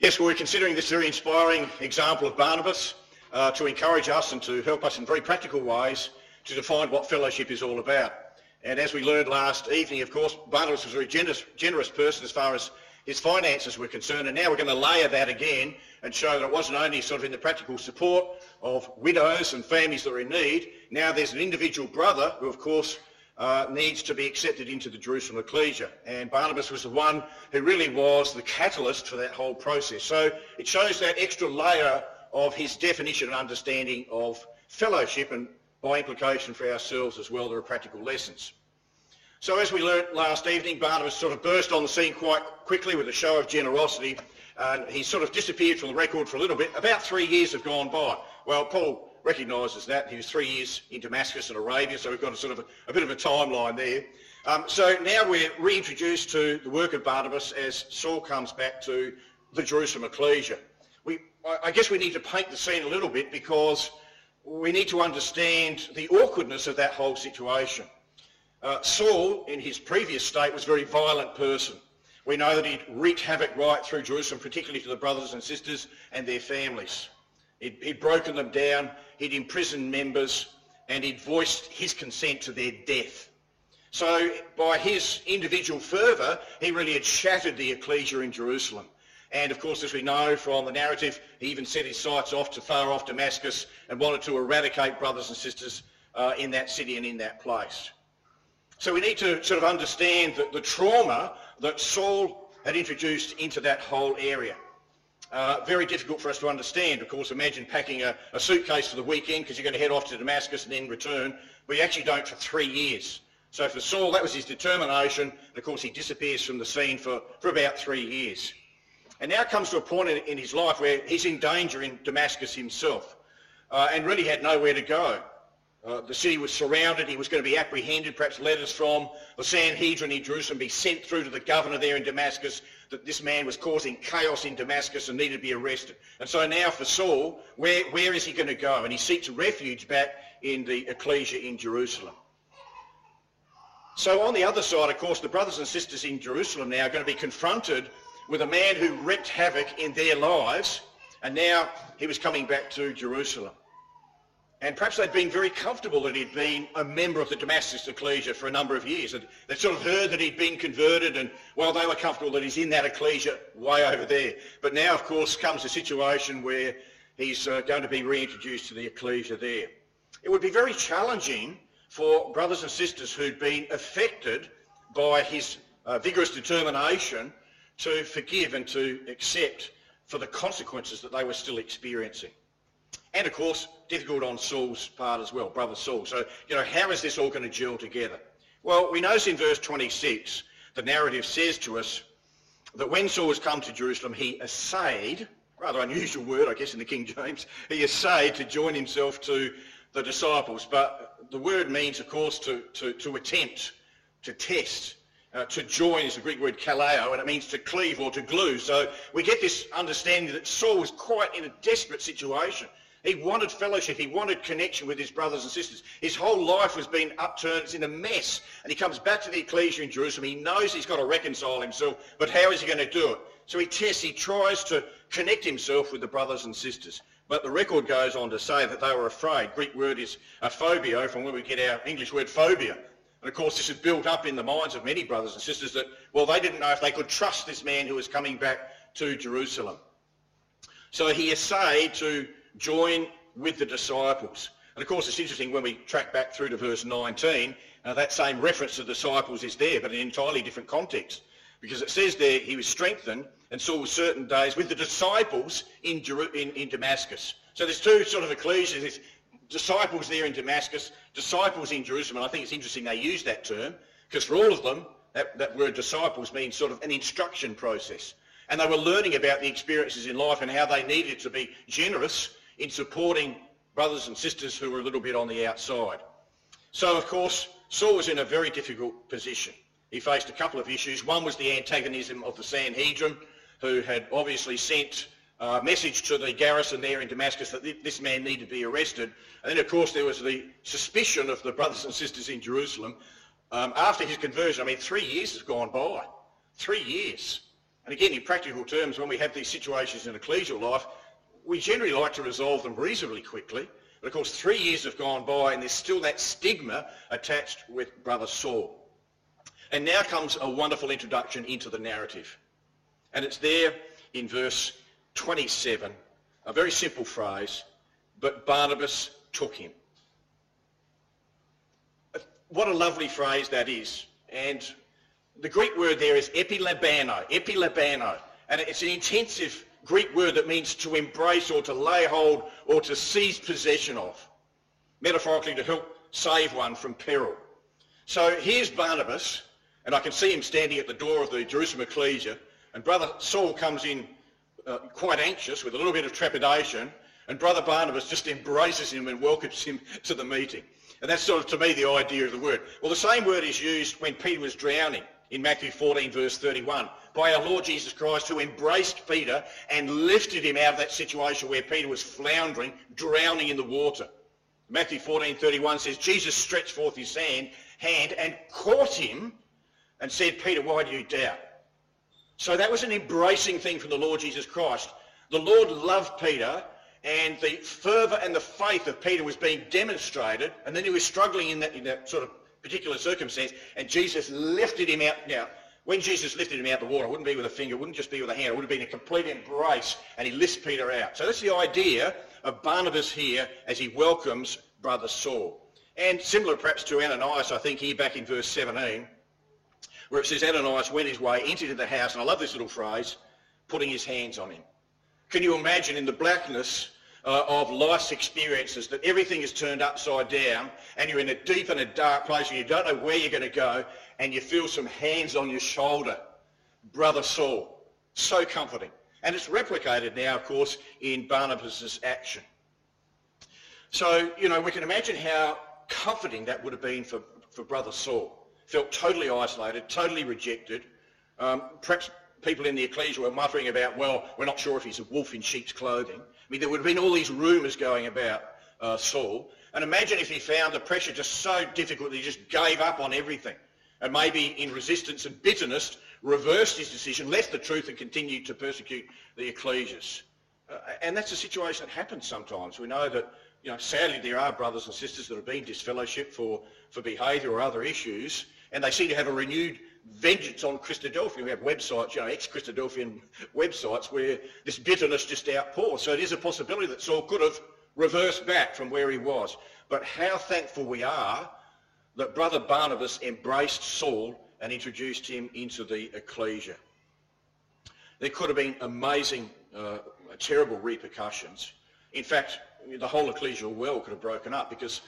Yes, well, we're considering this very inspiring example of Barnabas uh, to encourage us and to help us in very practical ways to define what fellowship is all about. And as we learned last evening, of course, Barnabas was a very generous, generous person as far as his finances were concerned. And now we're going to layer that again and show that it wasn't only sort of in the practical support of widows and families that are in need. Now there's an individual brother who, of course, uh, needs to be accepted into the Jerusalem ecclesia. And Barnabas was the one who really was the catalyst for that whole process. So it shows that extra layer of his definition and understanding of fellowship and by implication for ourselves as well, there are practical lessons. So as we learnt last evening, Barnabas sort of burst on the scene quite quickly with a show of generosity and he sort of disappeared from the record for a little bit. About three years have gone by. Well, Paul recognises that. He was three years in Damascus and Arabia, so we've got a sort of a, a bit of a timeline there. Um, so now we're reintroduced to the work of Barnabas as Saul comes back to the Jerusalem ecclesia. We, I guess we need to paint the scene a little bit because we need to understand the awkwardness of that whole situation. Uh, Saul, in his previous state, was a very violent person. We know that he'd wreaked havoc right through Jerusalem, particularly to the brothers and sisters and their families. He'd, he'd broken them down, he'd imprisoned members, and he'd voiced his consent to their death. So by his individual fervour, he really had shattered the ecclesia in Jerusalem. And of course, as we know from the narrative, he even set his sights off to far off Damascus and wanted to eradicate brothers and sisters uh, in that city and in that place. So we need to sort of understand that the trauma that Saul had introduced into that whole area. Uh, very difficult for us to understand. Of course, imagine packing a, a suitcase for the weekend because you're going to head off to Damascus and then return. You actually don't for three years. So for Saul, that was his determination. And of course, he disappears from the scene for, for about three years. And now comes to a point in, in his life where he's in danger in Damascus himself uh, and really had nowhere to go. Uh, the city was surrounded. He was going to be apprehended. Perhaps letters from the Sanhedrin in Jerusalem be sent through to the governor there in Damascus that this man was causing chaos in Damascus and needed to be arrested. And so now for Saul, where, where is he going to go? And he seeks refuge back in the ecclesia in Jerusalem. So on the other side, of course, the brothers and sisters in Jerusalem now are going to be confronted with a man who wreaked havoc in their lives, and now he was coming back to Jerusalem. And perhaps they'd been very comfortable that he'd been a member of the Damascus ecclesia for a number of years. And they'd sort of heard that he'd been converted and, well, they were comfortable that he's in that ecclesia way over there. But now, of course, comes a situation where he's uh, going to be reintroduced to the ecclesia there. It would be very challenging for brothers and sisters who'd been affected by his uh, vigorous determination to forgive and to accept for the consequences that they were still experiencing. And of course, difficult on Saul's part as well, brother Saul. So, you know, how is this all going to gel together? Well, we notice in verse 26, the narrative says to us that when Saul has come to Jerusalem, he essayed, rather unusual word, I guess, in the King James, he essayed to join himself to the disciples. But the word means, of course, to, to, to attempt, to test. Uh, to join is the Greek word kaleo, and it means to cleave or to glue. So we get this understanding that Saul was quite in a desperate situation. He wanted fellowship. He wanted connection with his brothers and sisters. His whole life was being upturned. It's in a mess. And he comes back to the ecclesia in Jerusalem. He knows he's got to reconcile himself, but how is he going to do it? So he tests, he tries to connect himself with the brothers and sisters. But the record goes on to say that they were afraid. Greek word is a phobia, from where we get our English word phobia. And of course, this had built up in the minds of many brothers and sisters that, well, they didn't know if they could trust this man who was coming back to Jerusalem. So he essayed to join with the disciples. And of course, it's interesting when we track back through to verse 19, uh, that same reference to the disciples is there, but in an entirely different context. Because it says there, he was strengthened and saw certain days with the disciples in, in, in Damascus. So there's two sort of ecclesias. There's disciples there in Damascus, disciples in Jerusalem. And I think it's interesting they use that term, because for all of them, that, that word disciples means sort of an instruction process. And they were learning about the experiences in life and how they needed to be generous in supporting brothers and sisters who were a little bit on the outside. So, of course, Saul was in a very difficult position. He faced a couple of issues. One was the antagonism of the Sanhedrin, who had obviously sent a message to the garrison there in Damascus that this man needed to be arrested. And then, of course, there was the suspicion of the brothers and sisters in Jerusalem. Um, after his conversion, I mean, three years has gone by. Three years. And again, in practical terms, when we have these situations in ecclesial life, we generally like to resolve them reasonably quickly. But of course, three years have gone by and there's still that stigma attached with Brother Saul. And now comes a wonderful introduction into the narrative. And it's there in verse 27, a very simple phrase, but Barnabas took him. What a lovely phrase that is. And the Greek word there is epilambano, epilambano. And it's an intensive Greek word that means to embrace or to lay hold or to seize possession of. Metaphorically, to help save one from peril. So here's Barnabas, and I can see him standing at the door of the Jerusalem ecclesia, and Brother Saul comes in uh, quite anxious with a little bit of trepidation, and Brother Barnabas just embraces him and welcomes him to the meeting. And that's sort of, to me, the idea of the word. Well, the same word is used when Peter was drowning in Matthew 14, verse 31, by our Lord Jesus Christ, who embraced Peter and lifted him out of that situation where Peter was floundering, drowning in the water. Matthew 14, 31 says, Jesus stretched forth his hand, hand and caught him and said, Peter, why do you doubt? So that was an embracing thing from the Lord Jesus Christ. The Lord loved Peter and the fervour and the faith of Peter was being demonstrated and then he was struggling in that, in that sort of particular circumstance, and Jesus lifted him out. Now, when Jesus lifted him out of the water, it wouldn't be with a finger, it wouldn't just be with a hand, it would have been a complete embrace, and he lifts Peter out. So that's the idea of Barnabas here as he welcomes brother Saul. And similar perhaps to Ananias, I think, here back in verse 17, where it says Ananias went his way, entered the house, and I love this little phrase, putting his hands on him. Can you imagine in the blackness uh, of life's experiences that everything is turned upside down and you're in a deep and a dark place and you don't know where you're going to go and you feel some hands on your shoulder. Brother Saul. So comforting. And it's replicated now, of course, in Barnabas' action. So, you know, we can imagine how comforting that would have been for, for Brother Saul. Felt totally isolated, totally rejected. Um, perhaps people in the ecclesia were muttering about, well, we're not sure if he's a wolf in sheep's clothing. I mean, there would have been all these rumours going about uh, Saul. And imagine if he found the pressure just so difficult that he just gave up on everything and maybe in resistance and bitterness reversed his decision, left the truth and continued to persecute the ecclesias. Uh, and that's a situation that happens sometimes. We know that, you know, sadly there are brothers and sisters that have been disfellowshipped for, for behaviour or other issues and they seem to have a renewed vengeance on Christadelphia. We have websites, you know, ex-Christadelphian websites where this bitterness just outpours. So it is a possibility that Saul could have reversed back from where he was. But how thankful we are that Brother Barnabas embraced Saul and introduced him into the ecclesia. There could have been amazing, uh, terrible repercussions. In fact, the whole ecclesial world could have broken up because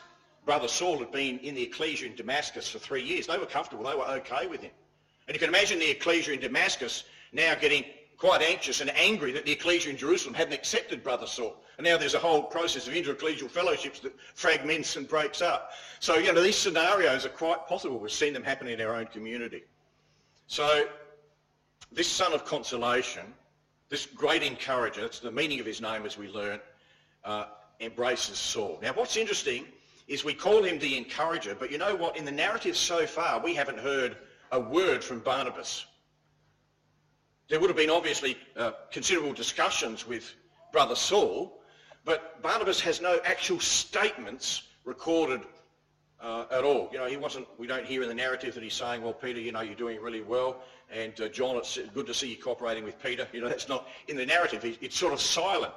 Brother Saul had been in the ecclesia in Damascus for three years. They were comfortable. They were okay with him. And you can imagine the ecclesia in Damascus now getting quite anxious and angry that the ecclesia in Jerusalem hadn't accepted Brother Saul. And now there's a whole process of inter-ecclesial fellowships that fragments and breaks up. So, you know, these scenarios are quite possible. We've seen them happen in our own community. So this son of consolation, this great encourager, that's the meaning of his name as we learn, uh, embraces Saul. Now what's interesting is we call him the encourager, but you know what? In the narrative so far, we haven't heard a word from Barnabas. There would have been obviously uh, considerable discussions with brother Saul, but Barnabas has no actual statements recorded uh, at all. You know, he wasn't, we don't hear in the narrative that he's saying, well, Peter, you know, you're doing really well, and uh, John, it's good to see you cooperating with Peter. You know, that's not, in the narrative, it's sort of silent.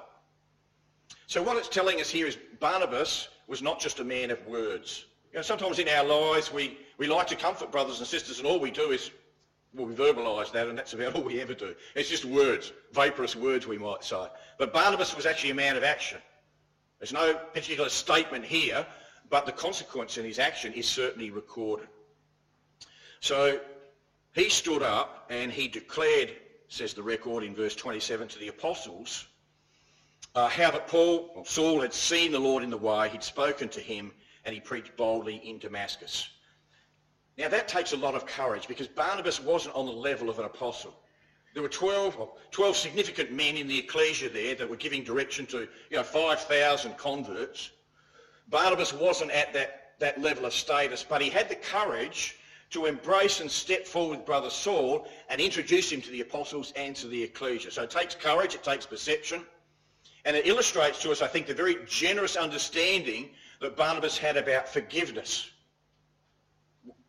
So what it's telling us here is Barnabas was not just a man of words. You know, sometimes in our lives we, we like to comfort brothers and sisters and all we do is, well, we verbalise that and that's about all we ever do. It's just words, vaporous words we might say. But Barnabas was actually a man of action. There's no particular statement here, but the consequence in his action is certainly recorded. So he stood up and he declared, says the record in verse 27, to the apostles, uh, how that Paul, Saul had seen the Lord in the way, he'd spoken to him, and he preached boldly in Damascus. Now that takes a lot of courage because Barnabas wasn't on the level of an apostle. There were 12, 12 significant men in the ecclesia there that were giving direction to you know, 5,000 converts. Barnabas wasn't at that, that level of status, but he had the courage to embrace and step forward with brother Saul and introduce him to the apostles and to the ecclesia. So it takes courage, it takes perception, and it illustrates to us, I think, the very generous understanding that Barnabas had about forgiveness.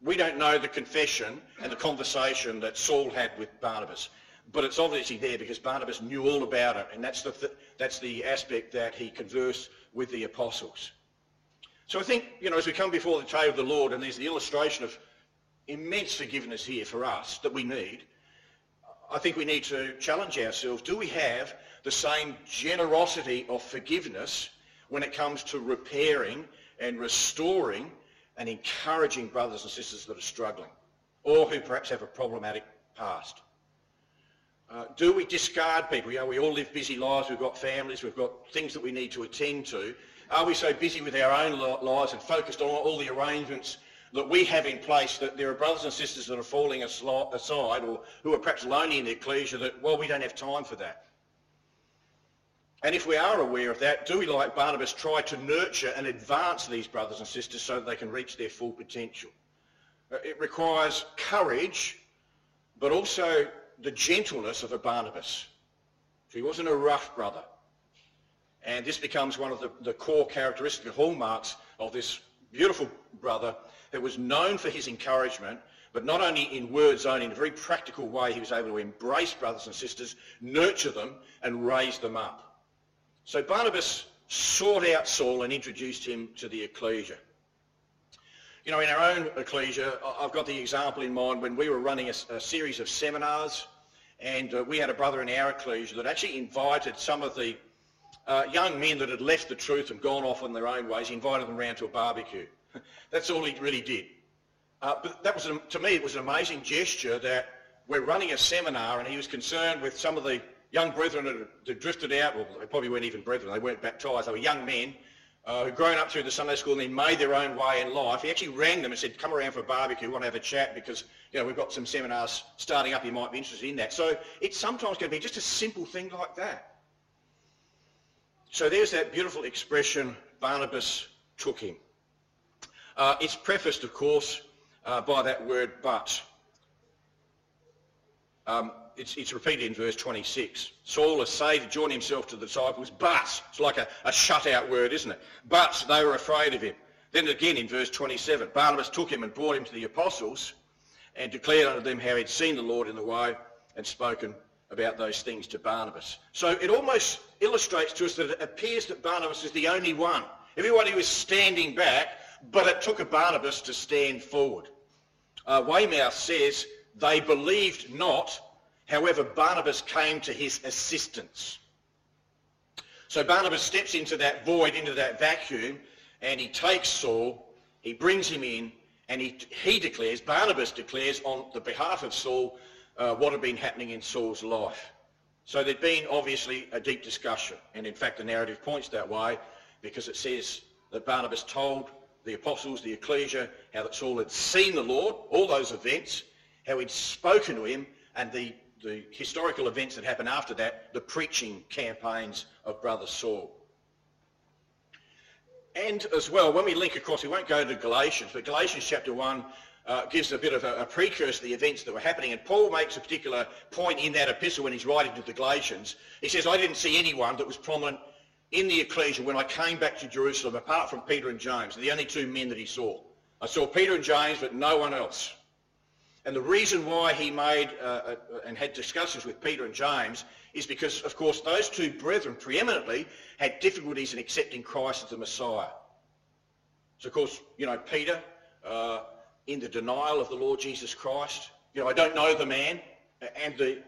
We don't know the confession and the conversation that Saul had with Barnabas, but it's obviously there because Barnabas knew all about it, and that's the, th- that's the aspect that he conversed with the apostles. So I think, you know, as we come before the table of the Lord, and there's the illustration of immense forgiveness here for us that we need, I think we need to challenge ourselves. Do we have the same generosity of forgiveness when it comes to repairing and restoring and encouraging brothers and sisters that are struggling or who perhaps have a problematic past? Uh, do we discard people? You know, we all live busy lives. We've got families. We've got things that we need to attend to. Are we so busy with our own lives and focused on all the arrangements that we have in place that there are brothers and sisters that are falling aside or who are perhaps lonely in the ecclesia that, well, we don't have time for that? And if we are aware of that, do we, like Barnabas, try to nurture and advance these brothers and sisters so that they can reach their full potential? Uh, it requires courage, but also the gentleness of a Barnabas. he wasn't a rough brother. And this becomes one of the, the core characteristics, hallmarks of this beautiful brother who was known for his encouragement, but not only in words only, in a very practical way, he was able to embrace brothers and sisters, nurture them, and raise them up. So Barnabas sought out Saul and introduced him to the ecclesia. You know, in our own ecclesia, I've got the example in mind when we were running a, a series of seminars, and uh, we had a brother in our ecclesia that actually invited some of the uh, young men that had left the truth and gone off on their own ways, he invited them round to a barbecue. That's all he really did. Uh, but that was, to me, it was an amazing gesture that we're running a seminar and he was concerned with some of the young brethren that had drifted out, or they probably weren't even brethren, they weren't baptised, they were young men uh, who'd grown up through the Sunday school and then made their own way in life. He actually rang them and said, come around for a barbecue, want to have a chat because, you know, we've got some seminars starting up, you might be interested in that. So it's sometimes going to be just a simple thing like that. So there's that beautiful expression, Barnabas took him. Uh, it's prefaced, of course, uh, by that word but. Um, it's, it's, repeated in verse 26. Saul essayed to join himself to the disciples, but, it's like a, a shut-out word, isn't it? But they were afraid of him. Then again in verse 27, Barnabas took him and brought him to the apostles and declared unto them how he'd seen the Lord in the way and spoken about those things to Barnabas. So it almost illustrates to us that it appears that Barnabas is the only one. Everybody was standing back, but it took a Barnabas to stand forward. Uh, Weymouth says, they believed not, however Barnabas came to his assistance. So Barnabas steps into that void, into that vacuum, and he takes Saul, he brings him in, and he, he declares, Barnabas declares on the behalf of Saul, uh, what had been happening in Saul's life. So there'd been obviously a deep discussion, and in fact the narrative points that way because it says that Barnabas told the apostles, the ecclesia, how that Saul had seen the Lord, all those events, how he'd spoken to him, and the, the historical events that happened after that, the preaching campaigns of brother Saul. And as well, when we link across, we won't go to Galatians, but Galatians chapter 1 uh, gives a bit of a, a, precursor to the events that were happening. And Paul makes a particular point in that epistle when he's writing to the Galatians. He says, I didn't see anyone that was prominent in the ecclesia when I came back to Jerusalem apart from Peter and James, the only two men that he saw. I saw Peter and James, but no one else. And the reason why he made uh, uh, and had discussions with Peter and James is because, of course, those two brethren preeminently had difficulties in accepting Christ as the Messiah. So, of course, you know, Peter, uh, in the denial of the Lord Jesus Christ. You know, I don't know the man and the,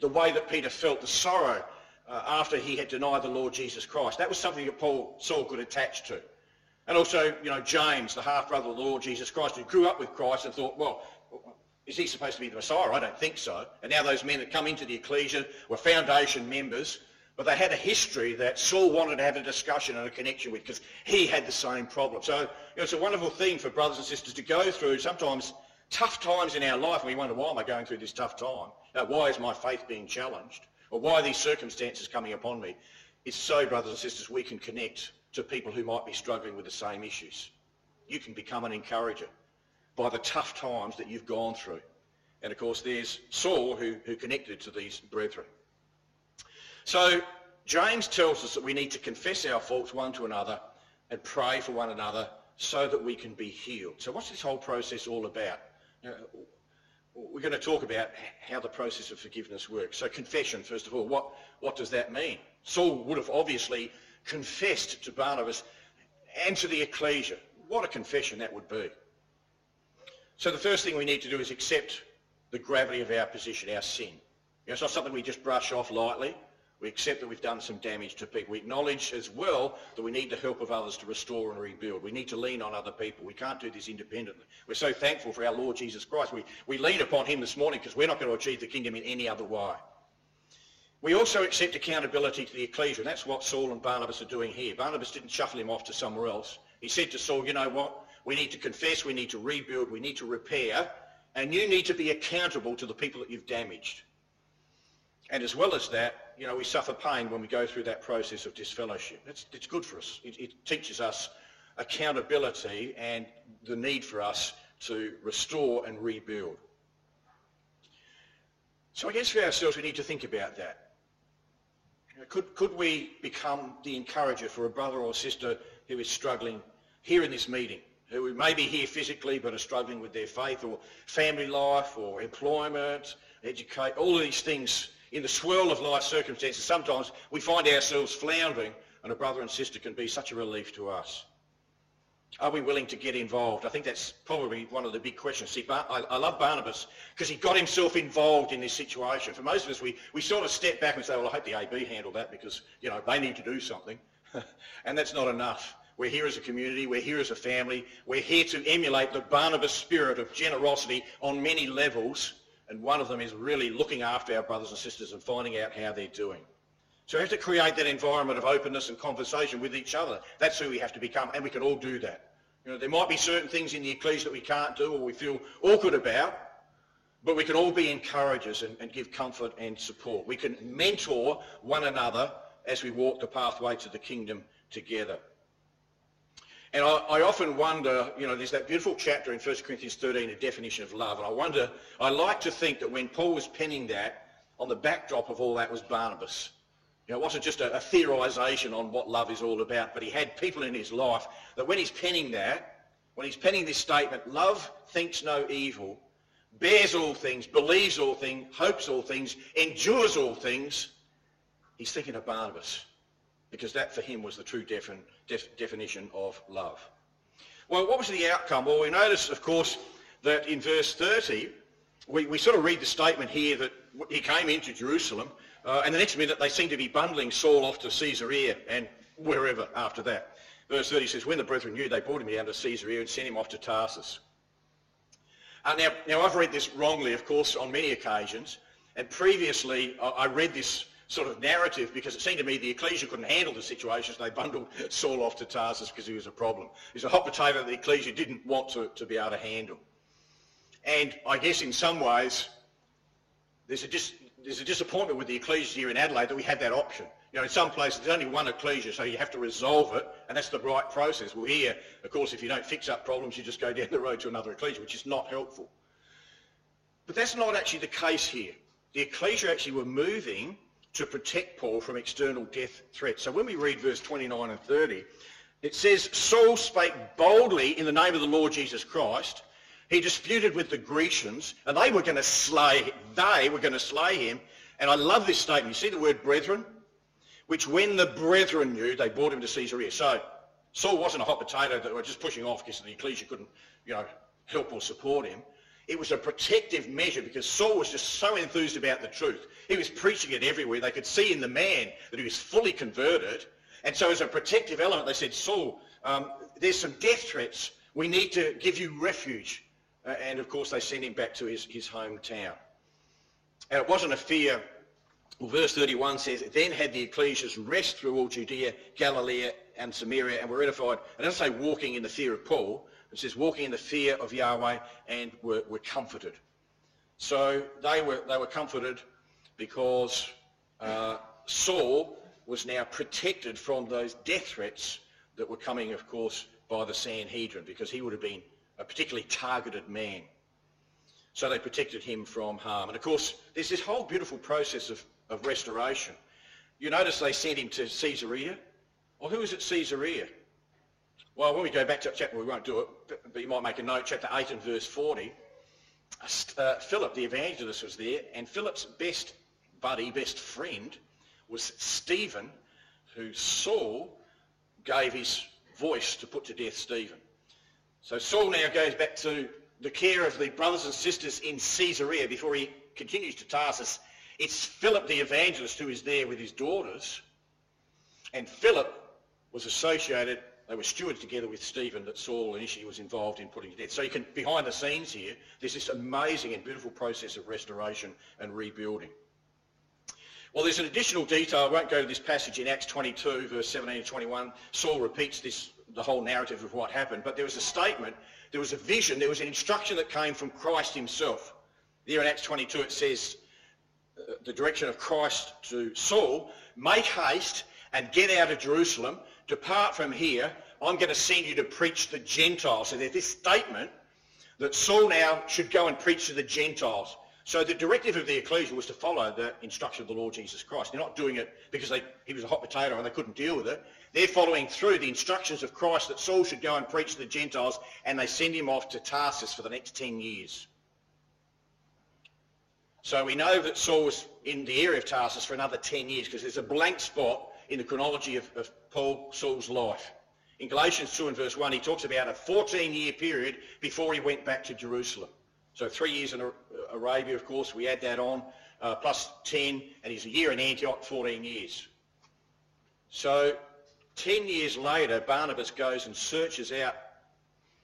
the way that Peter felt, the sorrow uh, after he had denied the Lord Jesus Christ. That was something that Paul Saul could attach to. And also, you know, James, the half-brother of the Lord Jesus Christ, who grew up with Christ and thought, well, is he supposed to be the Messiah? I don't think so. And now those men that come into the ecclesia were foundation members but they had a history that Saul wanted to have a discussion and a connection with because he had the same problem. So it's a wonderful thing for brothers and sisters to go through sometimes tough times in our life and we wonder, why am I going through this tough time? Uh, why is my faith being challenged? Or why are these circumstances coming upon me? It's so, brothers and sisters, we can connect to people who might be struggling with the same issues. You can become an encourager. By the tough times that you've gone through. And of course, there's Saul who, who connected to these brethren. So James tells us that we need to confess our faults one to another and pray for one another so that we can be healed. So what's this whole process all about? we're going to talk about how the process of forgiveness works. So confession, first of all, what, what does that mean? Saul would have obviously confessed to Barnabas and to the ecclesia. What a confession that would be. So the first thing we need to do is accept the gravity of our position, our sin. You know, it's not something we just brush off lightly. We accept that we've done some damage to people. We acknowledge as well that we need the help of others to restore and rebuild. We need to lean on other people. We can't do this independently. We're so thankful for our Lord Jesus Christ. We, we lean upon him this morning because we're not going to achieve the kingdom in any other way. We also accept accountability to the ecclesia, and that's what Saul and Barnabas are doing here. Barnabas didn't shuffle him off to somewhere else. He said to Saul, you know what? We need to confess, we need to rebuild, we need to repair, and you need to be accountable to the people that you've damaged. And as well as that, you know, we suffer pain when we go through that process of disfellowship. It's, it's good for us. It, it teaches us accountability and the need for us to restore and rebuild. So I guess for ourselves we need to think about that. Could, could we become the encourager for a brother or sister who is struggling here in this meeting, who may be here physically but are struggling with their faith or family life or employment, educate, all of these things in the swirl of life circumstances, sometimes we find ourselves floundering and a brother and sister can be such a relief to us. Are we willing to get involved? I think that's probably one of the big questions. See, Bar- I, I, love Barnabas because he got himself involved in this situation. For most of us, we, we sort of step back and say, well, I hope the AB handled that because, you know, they need to do something. and that's not enough. We're here as a community. We're here as a family. We're here to emulate the Barnabas spirit of generosity on many levels and one of them is really looking after our brothers and sisters and finding out how they're doing. So we have to create that environment of openness and conversation with each other. That's who we have to become, and we can all do that. You know, there might be certain things in the ecclesia that we can't do or we feel awkward about, but we can all be encouragers and, and give comfort and support. We can mentor one another as we walk the pathway to the kingdom together. And I, I, often wonder, you know, there's that beautiful chapter in 1 Corinthians 13, a definition of love. And I wonder, I like to think that when Paul was penning that, on the backdrop of all that was Barnabas. You know, it wasn't just a, a theorisation on what love is all about, but he had people in his life that when he's penning that, when he's penning this statement, love thinks no evil, bears all things, believes all things, hopes all things, endures all things, he's thinking of Barnabas because that for him was the true defin, def, definition of love. Well, what was the outcome? Well, we notice, of course, that in verse 30, we, we sort of read the statement here that he came into Jerusalem, uh, and the next minute they seem to be bundling Saul off to Caesarea and wherever after that. Verse 30 says, when the brethren knew, they brought him down to Caesarea and sent him off to Tarsus. Uh, now, now, I've read this wrongly, of course, on many occasions, and previously I, I read this sort of narrative because it seemed to me the ecclesia couldn't handle the situation, so they bundled Saul off to Tarsus because he was a problem. He's a hot potato that the ecclesia didn't want to, to be able to handle. And I guess in some ways, there's a, dis, there's a disappointment with the ecclesia here in Adelaide that we had that option. You know, in some places there's only one ecclesia, so you have to resolve it, and that's the right process. Well, here, of course, if you don't fix up problems, you just go down the road to another ecclesia, which is not helpful. But that's not actually the case here. The ecclesia actually were moving to protect Paul from external death threats. So when we read verse 29 and 30, it says, Saul spake boldly in the name of the Lord Jesus Christ. He disputed with the Grecians, and they were going to slay, they were going to slay him. And I love this statement. You see the word brethren? Which when the brethren knew, they brought him to Caesarea. So Saul wasn't a hot potato that were just pushing off because the ecclesia couldn't, you know, help or support him. It was a protective measure because Saul was just so enthused about the truth. He was preaching it everywhere. They could see in the man that he was fully converted. And so as a protective element, they said, Saul, um, there's some death threats. We need to give you refuge. Uh, and of course, they sent him back to his, his hometown. And it wasn't a fear. Well, verse 31 says, Then had the ecclesias rest through all Judea, Galilee, and Samaria, and were edified. It doesn't say walking in the fear of Paul. It says walking in the fear of Yahweh and were, were comforted. So they were, they were comforted because uh, Saul was now protected from those death threats that were coming, of course, by the Sanhedrin because he would have been a particularly targeted man. So they protected him from harm. And of course, there's this whole beautiful process of, of restoration. You notice they sent him to Caesarea. Well, who was at Caesarea? Well, when we go back to chapter, we won't do it, but you might make a note, chapter 8 and verse 40. Uh, Philip, the evangelist, was there, and Philip's best buddy, best friend, was Stephen, who Saul gave his voice to put to death Stephen. So Saul now goes back to the care of the brothers and sisters in Caesarea before he continues to Tarsus. It's Philip the evangelist who is there with his daughters. And Philip was associated, they were stewards together with Stephen that Saul initially was involved in putting to death. So you can, behind the scenes here, there's this amazing and beautiful process of restoration and rebuilding. Well, there's an additional detail. I won't go to this passage in Acts 22, verse 17 and 21. Saul repeats this, the whole narrative of what happened. But there was a statement, there was a vision, there was an instruction that came from Christ himself. There in Acts 22 it says, uh, the direction of Christ to Saul, make haste and get out of Jerusalem, depart from here, I'm going to send you to preach to the Gentiles. So there's this statement that Saul now should go and preach to the Gentiles. So the directive of the ecclesia was to follow the instruction of the Lord Jesus Christ. They're not doing it because they, he was a hot potato and they couldn't deal with it. They're following through the instructions of Christ that Saul should go and preach to the Gentiles and they send him off to Tarsus for the next 10 years. So we know that Saul was in the area of Tarsus for another 10 years because there's a blank spot in the chronology of, of Paul Saul's life. In Galatians 2 and verse 1, he talks about a 14-year period before he went back to Jerusalem. So three years in Arabia, of course, we add that on, uh, plus 10, and he's a year in Antioch, 14 years. So 10 years later, Barnabas goes and searches out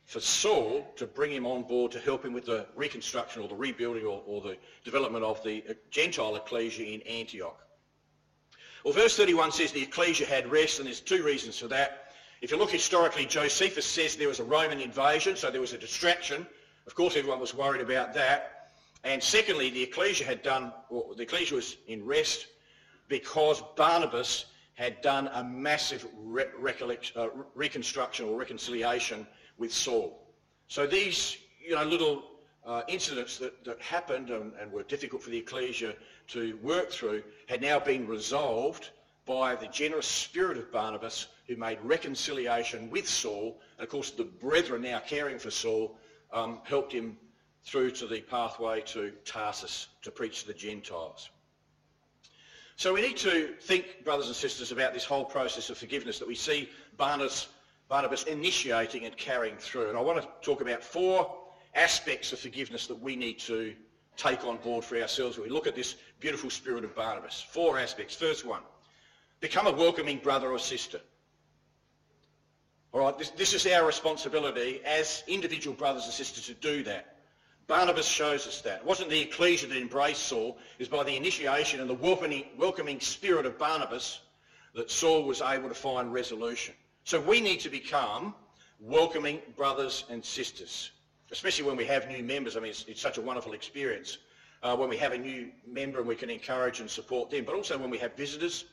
for Saul to bring him on board to help him with the reconstruction or the rebuilding or, or the development of the uh, Gentile ecclesia in Antioch. Well, verse 31 says the ecclesia had rest, and there's two reasons for that. If you look historically, Josephus says there was a Roman invasion, so there was a distraction of course, everyone was worried about that. And secondly, the ecclesia had done, well, the ecclesia was in rest because Barnabas had done a massive re uh, reconstruction or reconciliation with Saul. So these, you know, little uh, incidents that, that happened and, and, were difficult for the ecclesia to work through had now been resolved by the generous spirit of Barnabas who made reconciliation with Saul. And of course, the brethren now caring for Saul um, helped him through to the pathway to Tarsus to preach to the Gentiles. So we need to think, brothers and sisters, about this whole process of forgiveness that we see Barnabas, Barnabas initiating and carrying through. And I want to talk about four aspects of forgiveness that we need to take on board for ourselves when we look at this beautiful spirit of Barnabas. Four aspects. First one, become a welcoming brother or sister. All right, this, this is our responsibility as individual brothers and sisters to do that. Barnabas shows us that. It wasn't the ecclesia that embraced Saul. It was by the initiation and the welcoming, welcoming spirit of Barnabas that Saul was able to find resolution. So we need to become welcoming brothers and sisters, especially when we have new members. I mean, it's, it's such a wonderful experience uh, when we have a new member and we can encourage and support them, but also when we have visitors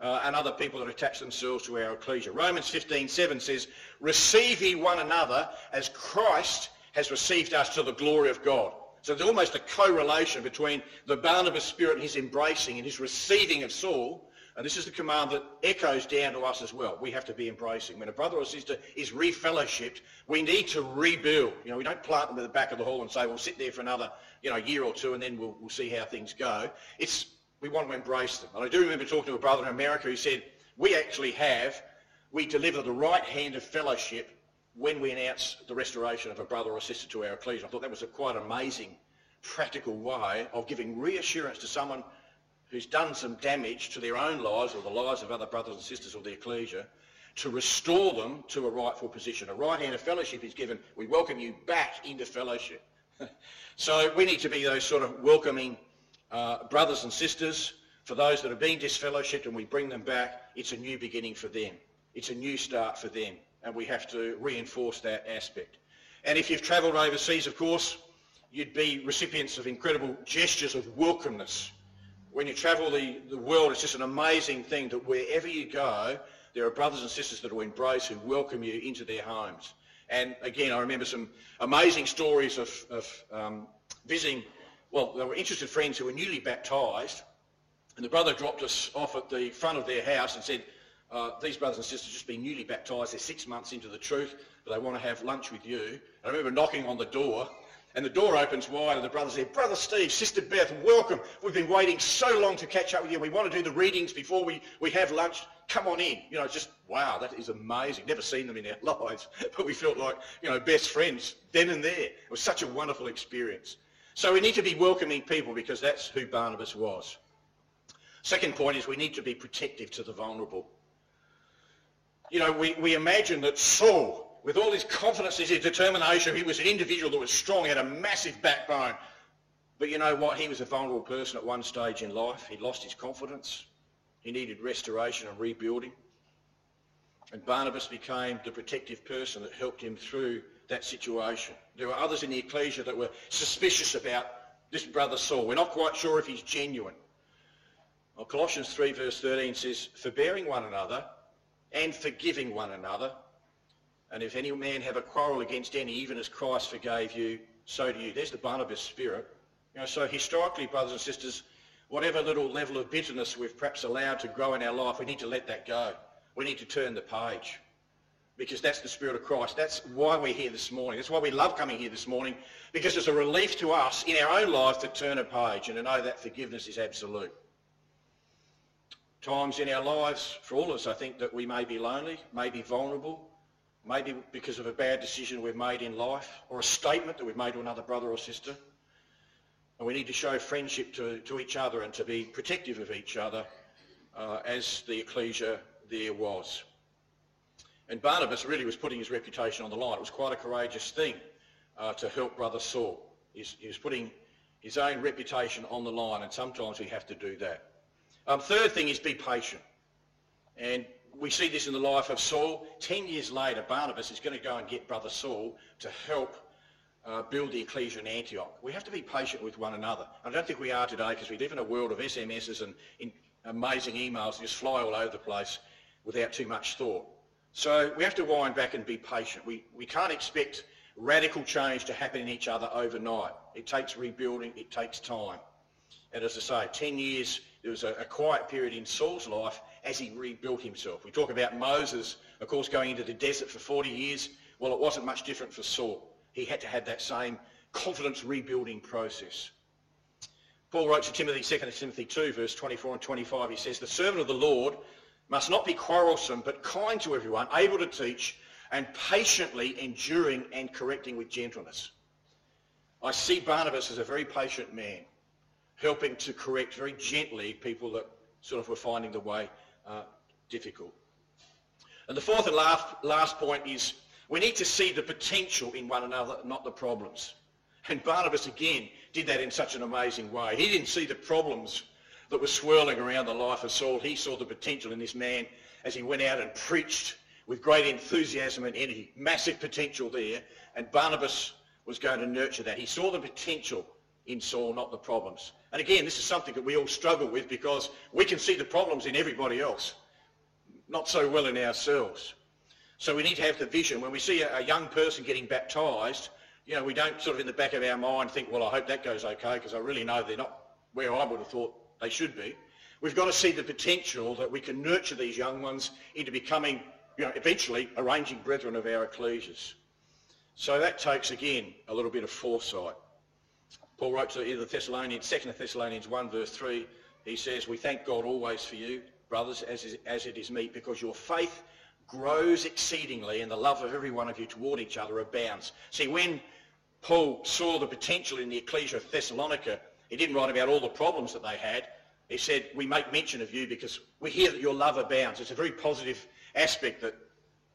uh, and other people that attach themselves to our ecclesia. Romans 15:7 says, receive ye one another as Christ has received us to the glory of God. So there's almost a correlation between the Barnabas spirit and his embracing and his receiving of Saul. And this is the command that echoes down to us as well. We have to be embracing. When a brother or sister is refellowshipped, we need to rebuild. You know, we don't plant them at the back of the hall and say, we'll sit there for another, you know, year or two and then we'll, we'll see how things go. It's we want to embrace them. And I do remember talking to a brother in America who said, we actually have, we deliver the right hand of fellowship when we announce the restoration of a brother or sister to our ecclesia. I thought that was a quite amazing, practical way of giving reassurance to someone who's done some damage to their own lives or the lives of other brothers and sisters of the ecclesia to restore them to a rightful position. A right hand of fellowship is given. We welcome you back into fellowship. so we need to be those sort of welcoming uh, brothers and sisters, for those that have been disfellowshipped and we bring them back, it's a new beginning for them. It's a new start for them. And we have to reinforce that aspect. And if you've travelled overseas, of course, you'd be recipients of incredible gestures of welcomeness. When you travel the, the world, it's just an amazing thing that wherever you go, there are brothers and sisters that will embrace, who welcome you into their homes. And again, I remember some amazing stories of, of um, visiting, well, there were interested friends who were newly baptised, and the brother dropped us off at the front of their house and said, uh, these brothers and sisters just been newly baptised, they're six months into the truth, but they want to have lunch with you. And I remember knocking on the door, and the door opens wide, and the brother's said, Brother Steve, Sister Beth, welcome. We've been waiting so long to catch up with you. We want to do the readings before we, we have lunch. Come on in. You know, just, wow, that is amazing. Never seen them in our lives, but we felt like, you know, best friends then and there. It was such a wonderful experience. So we need to be welcoming people because that's who Barnabas was. Second point is we need to be protective to the vulnerable. You know, we, we imagine that Saul, with all his confidence, and his determination, he was an individual that was strong, he had a massive backbone. But you know what? He was a vulnerable person at one stage in life. He lost his confidence. He needed restoration and rebuilding. And Barnabas became the protective person that helped him through that situation. There were others in the ecclesia that were suspicious about this brother Saul. We're not quite sure if he's genuine. Well, Colossians 3 verse 13 says, forbearing one another and forgiving one another. And if any man have a quarrel against any, even as Christ forgave you, so do you. There's the Barnabas spirit. You know, so historically, brothers and sisters, whatever little level of bitterness we've perhaps allowed to grow in our life, we need to let that go. We need to turn the page because that's the Spirit of Christ. That's why we're here this morning. That's why we love coming here this morning because it's a relief to us in our own life to turn a page and to know that forgiveness is absolute. Times in our lives, for all of us, I think that we may be lonely, may be vulnerable, maybe because of a bad decision we've made in life or a statement that we've made to another brother or sister. And we need to show friendship to, to each other and to be protective of each other uh, as the ecclesia there was. And Barnabas really was putting his reputation on the line. It was quite a courageous thing uh, to help brother Saul. He's, he was putting his own reputation on the line, and sometimes we have to do that. Um, third thing is be patient. And we see this in the life of Saul. Ten years later, Barnabas is going to go and get brother Saul to help uh, build the ecclesia in Antioch. We have to be patient with one another. I don't think we are today because we live in a world of SMSs and amazing emails that just fly all over the place without too much thought. So we have to wind back and be patient. We, we can't expect radical change to happen in each other overnight. It takes rebuilding, it takes time. And as I say, 10 years, there was a, a quiet period in Saul's life as he rebuilt himself. We talk about Moses, of course, going into the desert for 40 years. Well, it wasn't much different for Saul. He had to have that same confidence rebuilding process. Paul wrote to Timothy, 2 Timothy 2, verse 24 and 25, he says, The servant of the Lord must not be quarrelsome, but kind to everyone, able to teach, and patiently enduring and correcting with gentleness. I see Barnabas as a very patient man, helping to correct very gently people that sort of were finding the way uh, difficult. And the fourth and last, last point is we need to see the potential in one another, not the problems. And Barnabas again did that in such an amazing way. He didn't see the problems that were swirling around the life of Saul. He saw the potential in this man as he went out and preached with great enthusiasm and energy. Massive potential there. And Barnabas was going to nurture that. He saw the potential in Saul, not the problems. And again, this is something that we all struggle with because we can see the problems in everybody else, not so well in ourselves. So we need to have the vision. When we see a, young person getting baptised, you know, we don't sort of in the back of our mind think, well, I hope that goes okay because I really know they're not where I would have thought they should be. We've got to see the potential that we can nurture these young ones into becoming, you know, eventually arranging brethren of our ecclesias. So that takes, again, a little bit of foresight. Paul wrote to the Thessalonians, 2 Thessalonians 1 verse 3, he says, we thank God always for you, brothers, as, is, as it is meet, because your faith grows exceedingly and the love of every one of you toward each other abounds. See, when Paul saw the potential in the ecclesia of Thessalonica, he didn't write about all the problems that they had. He said, we make mention of you because we hear that your love abounds. It's a very positive aspect that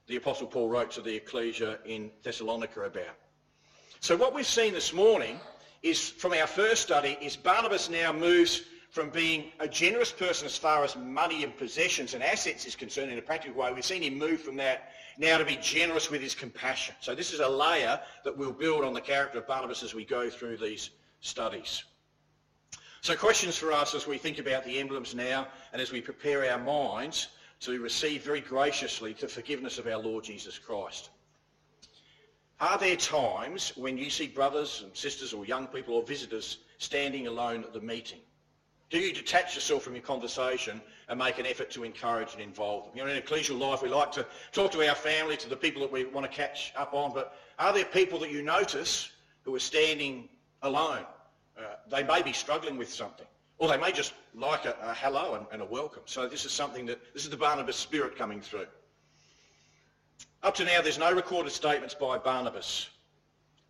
the Apostle Paul wrote to the ecclesia in Thessalonica about. So what we've seen this morning is, from our first study, is Barnabas now moves from being a generous person as far as money and possessions and assets is concerned in a practical way. We've seen him move from that now to be generous with his compassion. So this is a layer that we'll build on the character of Barnabas as we go through these studies. So questions for us as we think about the emblems now and as we prepare our minds to receive very graciously the forgiveness of our Lord Jesus Christ. Are there times when you see brothers and sisters or young people or visitors standing alone at the meeting? Do you detach yourself from your conversation and make an effort to encourage and involve them? You know, in ecclesial life, we like to talk to our family, to the people that we want to catch up on, but are there people that you notice who are standing alone? Uh, they may be struggling with something, or they may just like a, a hello and, and a welcome. So this is something that, this is the Barnabas spirit coming through. Up to now, there's no recorded statements by Barnabas.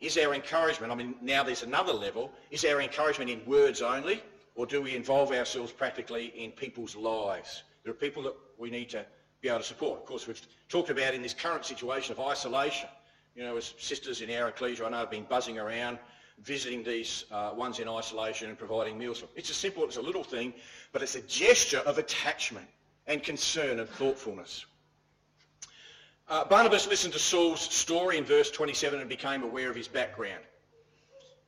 Is our encouragement, I mean, now there's another level, is our encouragement in words only, or do we involve ourselves practically in people's lives? There are people that we need to be able to support. Of course, we've talked about in this current situation of isolation. You know, as sisters in our ecclesia, I know I've been buzzing around, visiting these uh, ones in isolation and providing meals for them. It's a simple, it's a little thing, but it's a gesture of attachment and concern and thoughtfulness. Uh, Barnabas listened to Saul's story in verse 27 and became aware of his background.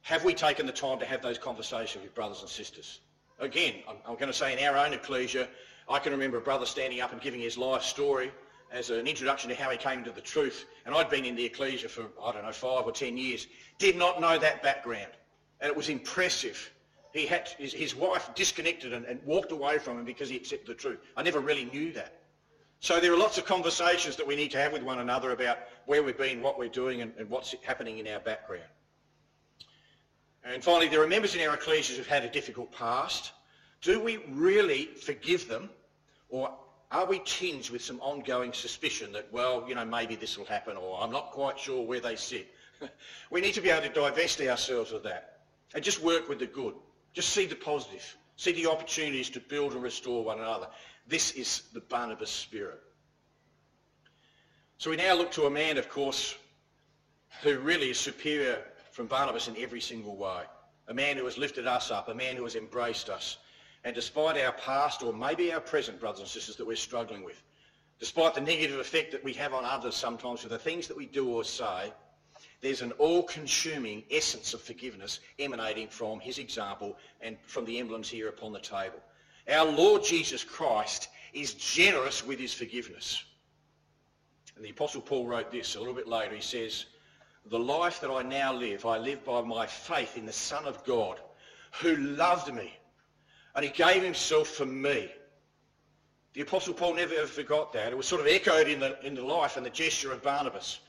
Have we taken the time to have those conversations with brothers and sisters? Again, I'm, I'm going to say in our own ecclesia, I can remember a brother standing up and giving his life story as an introduction to how he came to the truth. And I'd been in the ecclesia for, I don't know, five or ten years. Did not know that background. And it was impressive. He had, his, his wife disconnected and, and walked away from him because he accepted the truth. I never really knew that. So there are lots of conversations that we need to have with one another about where we've been, what we're doing, and, and what's happening in our background. And finally, there are members in our ecclesias who've had a difficult past. Do we really forgive them, or are we tinged with some ongoing suspicion that, well, you know, maybe this will happen, or I'm not quite sure where they sit? we need to be able to divest ourselves of that and just work with the good. Just see the positive. See the opportunities to build and restore one another. This is the Barnabas spirit. So we now look to a man, of course, who really is superior from Barnabas in every single way. A man who has lifted us up, a man who has embraced us. And despite our past or maybe our present, brothers and sisters, that we're struggling with, despite the negative effect that we have on others sometimes with the things that we do or say, there's an all-consuming essence of forgiveness emanating from his example and from the emblems here upon the table. Our Lord Jesus Christ is generous with his forgiveness. And the Apostle Paul wrote this a little bit later. He says, the life that I now live, I live by my faith in the Son of God who loved me and he gave himself for me. The Apostle Paul never ever forgot that. It was sort of echoed in the, in the life and the gesture of Barnabas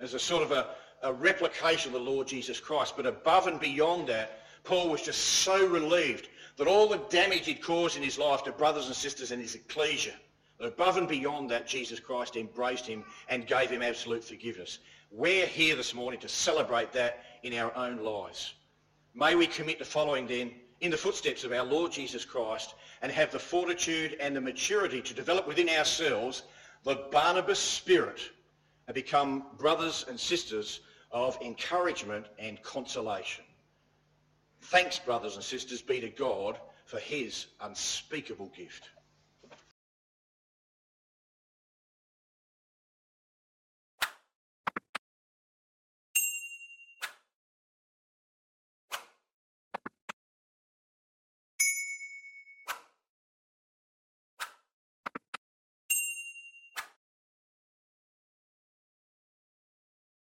as a sort of a, a replication of the Lord Jesus Christ. But above and beyond that, Paul was just so relieved that all the damage he'd caused in his life to brothers and sisters in his ecclesia, that above and beyond that, Jesus Christ embraced him and gave him absolute forgiveness. We're here this morning to celebrate that in our own lives. May we commit to following then in the footsteps of our Lord Jesus Christ and have the fortitude and the maturity to develop within ourselves the Barnabas spirit and become brothers and sisters of encouragement and consolation. Thanks, brothers and sisters, be to God for his unspeakable gift.